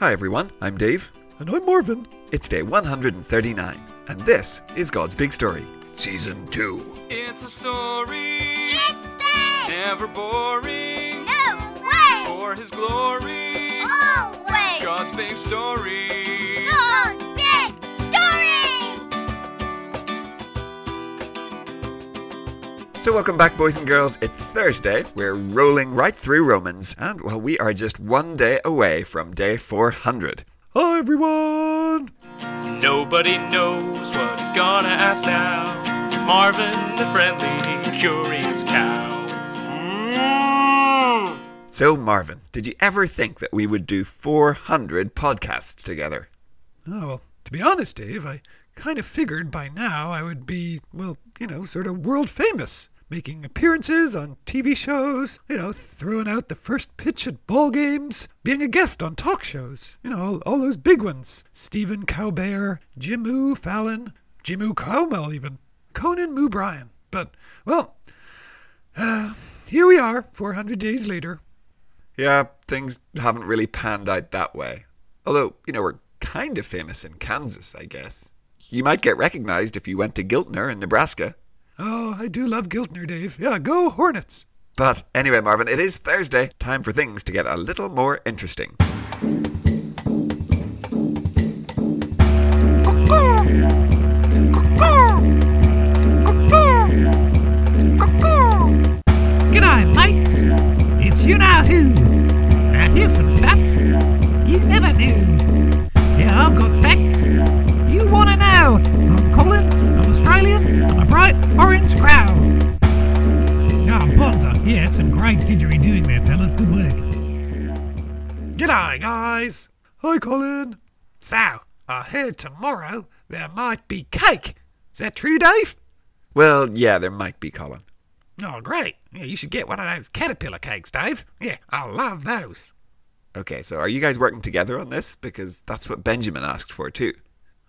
Hi everyone, I'm Dave. And I'm Marvin. It's day 139, and this is God's Big Story, Season 2. It's a story, It's big! never boring. No way! For His glory, Always! God's big story. God's So, welcome back, boys and girls. It's Thursday. We're rolling right through Romans, and well, we are just one day away from day 400. Hi, everyone. Nobody knows what he's gonna ask now. It's Marvin, the friendly, curious cow. Mm. So, Marvin, did you ever think that we would do 400 podcasts together? Oh, well, to be honest, Dave, I kind of figured by now I would be, well, you know, sort of world famous. Making appearances on TV shows, you know, throwing out the first pitch at ball games, being a guest on talk shows, you know, all, all those big ones. Stephen Cowbear, Jimmu Fallon, Jimmu Cowmel even, Conan Moo Bryan. But, well, uh, here we are, 400 days later. Yeah, things haven't really panned out that way. Although, you know, we're kind of famous in Kansas, I guess. You might get recognized if you went to Giltner in Nebraska. Oh, I do love Giltner, Dave. Yeah, go Hornets. But anyway, Marvin, it is Thursday. Time for things to get a little more interesting. G'day, guys. Hi, Colin. So, I heard tomorrow there might be cake. Is that true, Dave? Well, yeah, there might be, Colin. Oh, great. Yeah, you should get one of those caterpillar cakes, Dave. Yeah, I love those. Okay, so are you guys working together on this? Because that's what Benjamin asked for, too.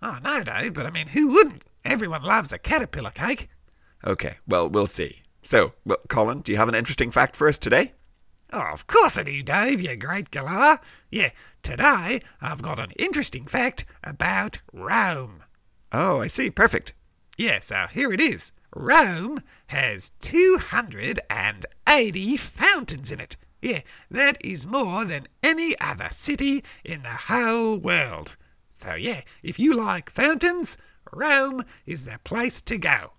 Oh, no, Dave, but I mean, who wouldn't? Everyone loves a caterpillar cake. Okay, well, we'll see. So, well, Colin, do you have an interesting fact for us today? Oh, of course I do, Dave, you great galah. Yeah, today I've got an interesting fact about Rome. Oh, I see. Perfect. Yeah, so here it is. Rome has 280 fountains in it. Yeah, that is more than any other city in the whole world. So, yeah, if you like fountains, Rome is the place to go.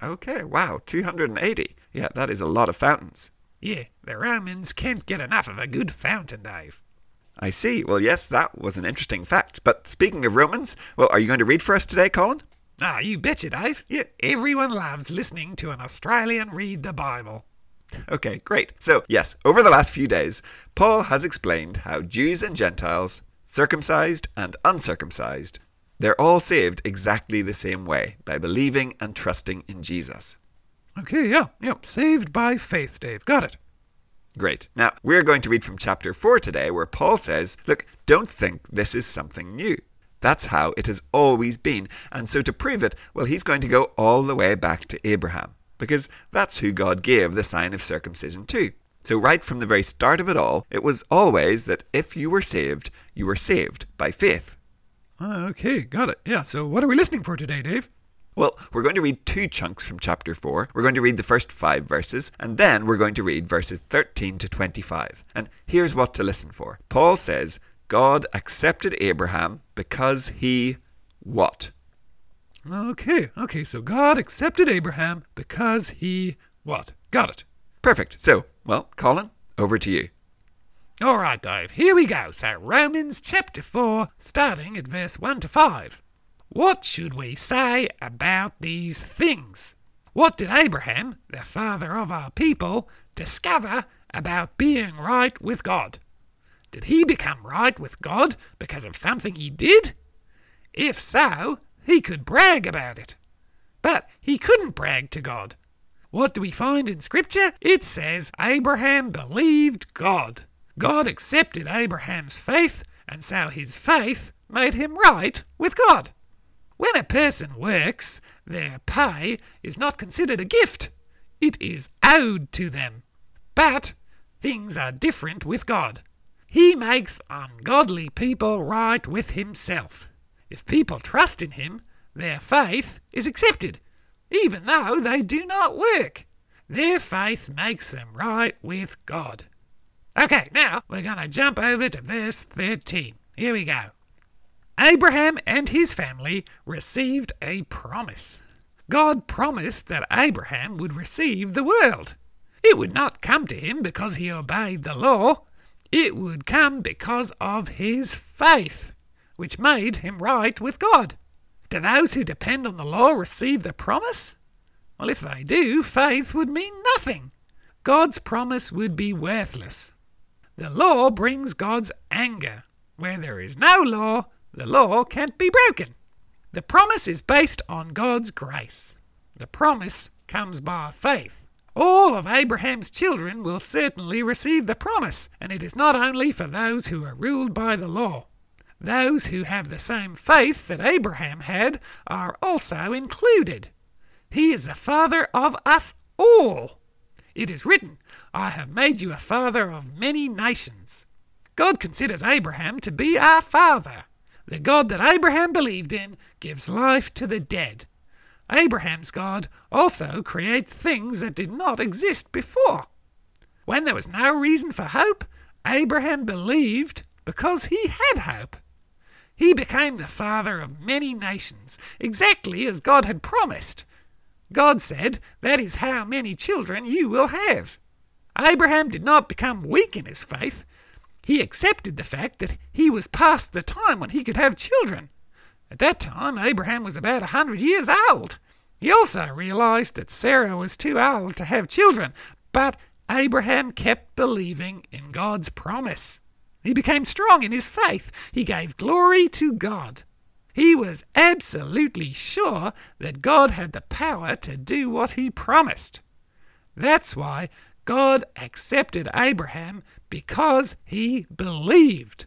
Okay, wow, 280. Yeah, that is a lot of fountains. Yeah, the Romans can't get enough of a good fountain, Dave. I see. Well, yes, that was an interesting fact. But speaking of Romans, well, are you going to read for us today, Colin? Ah, you betcha, Dave. Yeah, everyone loves listening to an Australian read the Bible. Okay, great. So, yes, over the last few days, Paul has explained how Jews and Gentiles, circumcised and uncircumcised, they're all saved exactly the same way by believing and trusting in Jesus. Okay, yeah, yeah, saved by faith, Dave. Got it. Great. Now, we're going to read from chapter 4 today, where Paul says, Look, don't think this is something new. That's how it has always been. And so, to prove it, well, he's going to go all the way back to Abraham, because that's who God gave the sign of circumcision to. So, right from the very start of it all, it was always that if you were saved, you were saved by faith. Ah, Okay, got it. Yeah, so what are we listening for today, Dave? Well, we're going to read two chunks from chapter 4. We're going to read the first five verses, and then we're going to read verses 13 to 25. And here's what to listen for Paul says, God accepted Abraham because he what? Okay, okay, so God accepted Abraham because he what? Got it. Perfect. So, well, Colin, over to you. All right, Dave, here we go. So, Romans chapter 4, starting at verse 1 to 5. What should we say about these things? What did Abraham, the father of our people, discover about being right with God? Did he become right with God because of something he did? If so, he could brag about it. But he couldn't brag to God. What do we find in Scripture? It says Abraham believed God. God accepted Abraham's faith, and so his faith made him right with God. When a person works, their pay is not considered a gift, it is owed to them. But things are different with God. He makes ungodly people right with himself. If people trust in him, their faith is accepted, even though they do not work. Their faith makes them right with God. Okay, now we're going to jump over to verse 13. Here we go. Abraham and his family received a promise. God promised that Abraham would receive the world. It would not come to him because he obeyed the law. It would come because of his faith, which made him right with God. Do those who depend on the law receive the promise? Well, if they do, faith would mean nothing. God's promise would be worthless. The law brings God's anger. Where there is no law, the law can't be broken. The promise is based on God's grace. The promise comes by faith. All of Abraham's children will certainly receive the promise, and it is not only for those who are ruled by the law. Those who have the same faith that Abraham had are also included. He is the father of us all. It is written, I have made you a father of many nations. God considers Abraham to be our father. The God that Abraham believed in gives life to the dead. Abraham's God also creates things that did not exist before. When there was no reason for hope, Abraham believed because he had hope. He became the father of many nations, exactly as God had promised. God said, That is how many children you will have. Abraham did not become weak in his faith. He accepted the fact that he was past the time when he could have children. At that time, Abraham was about a hundred years old. He also realized that Sarah was too old to have children, but Abraham kept believing in God's promise. He became strong in his faith. He gave glory to God. He was absolutely sure that God had the power to do what he promised. That's why God accepted Abraham because he believed.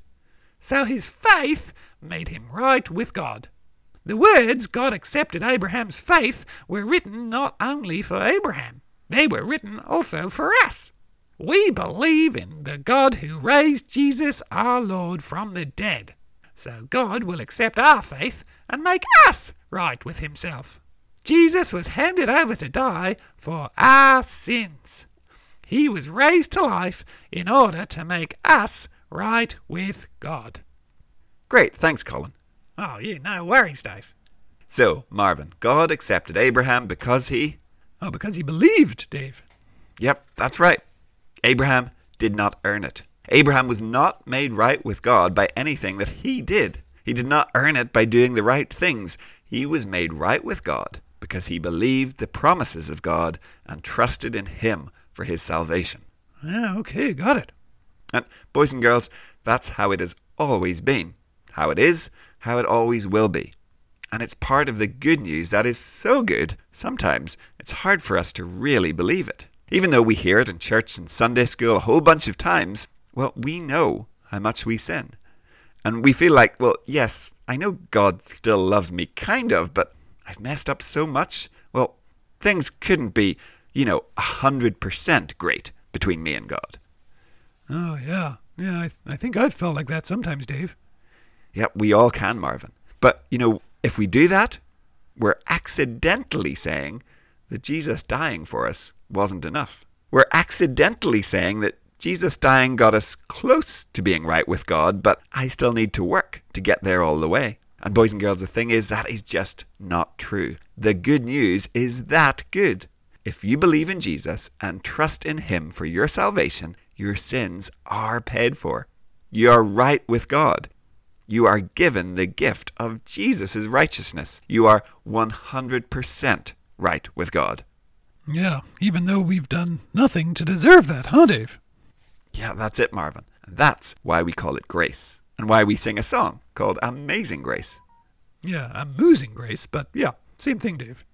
So his faith made him right with God. The words God accepted Abraham's faith were written not only for Abraham, they were written also for us. We believe in the God who raised Jesus our Lord from the dead. So God will accept our faith and make us right with himself. Jesus was handed over to die for our sins. He was raised to life in order to make us right with God. Great, thanks, Colin. Oh, yeah, no worries, Dave. So, Marvin, God accepted Abraham because he. Oh, because he believed, Dave. Yep, that's right. Abraham did not earn it. Abraham was not made right with God by anything that he did. He did not earn it by doing the right things. He was made right with God because he believed the promises of God and trusted in him for his salvation. Yeah, okay, got it. And, boys and girls, that's how it has always been. How it is, how it always will be. And it's part of the good news that is so good, sometimes it's hard for us to really believe it. Even though we hear it in church and Sunday school a whole bunch of times, well, we know how much we sin. And we feel like, well, yes, I know God still loves me, kind of, but I've messed up so much. Well, things couldn't be, you know, a 100% great between me and God. Oh, yeah. Yeah, I, th- I think I've felt like that sometimes, Dave. Yeah, we all can, Marvin. But, you know, if we do that, we're accidentally saying that Jesus dying for us wasn't enough. We're accidentally saying that Jesus dying got us close to being right with God, but I still need to work to get there all the way. And, boys and girls, the thing is, that is just not true. The good news is that good. If you believe in Jesus and trust in Him for your salvation, your sins are paid for. You are right with God. You are given the gift of Jesus' righteousness. You are 100% right with God. Yeah, even though we've done nothing to deserve that, huh, Dave? Yeah, that's it, Marvin. That's why we call it grace, and why we sing a song called Amazing Grace. Yeah, amusing grace, but yeah, same thing, Dave.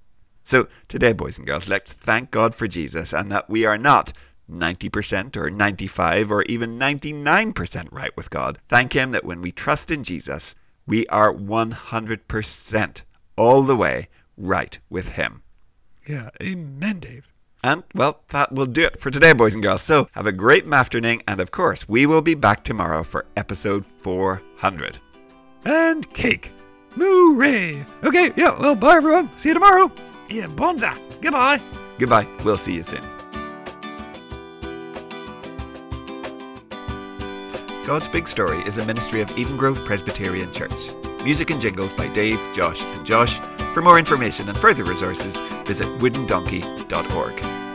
So, today, boys and girls, let's thank God for Jesus and that we are not 90% or 95 or even 99% right with God. Thank Him that when we trust in Jesus, we are 100% all the way right with Him. Yeah, amen, Dave. And, well, that will do it for today, boys and girls. So, have a great afternoon, and of course, we will be back tomorrow for episode 400. And cake. Hooray! Okay, yeah, well, bye everyone. See you tomorrow. Yeah, bonza. Goodbye. Goodbye. We'll see you soon. God's Big Story is a ministry of Eden Grove Presbyterian Church. Music and jingles by Dave, Josh, and Josh. For more information and further resources, visit woodendonkey.org.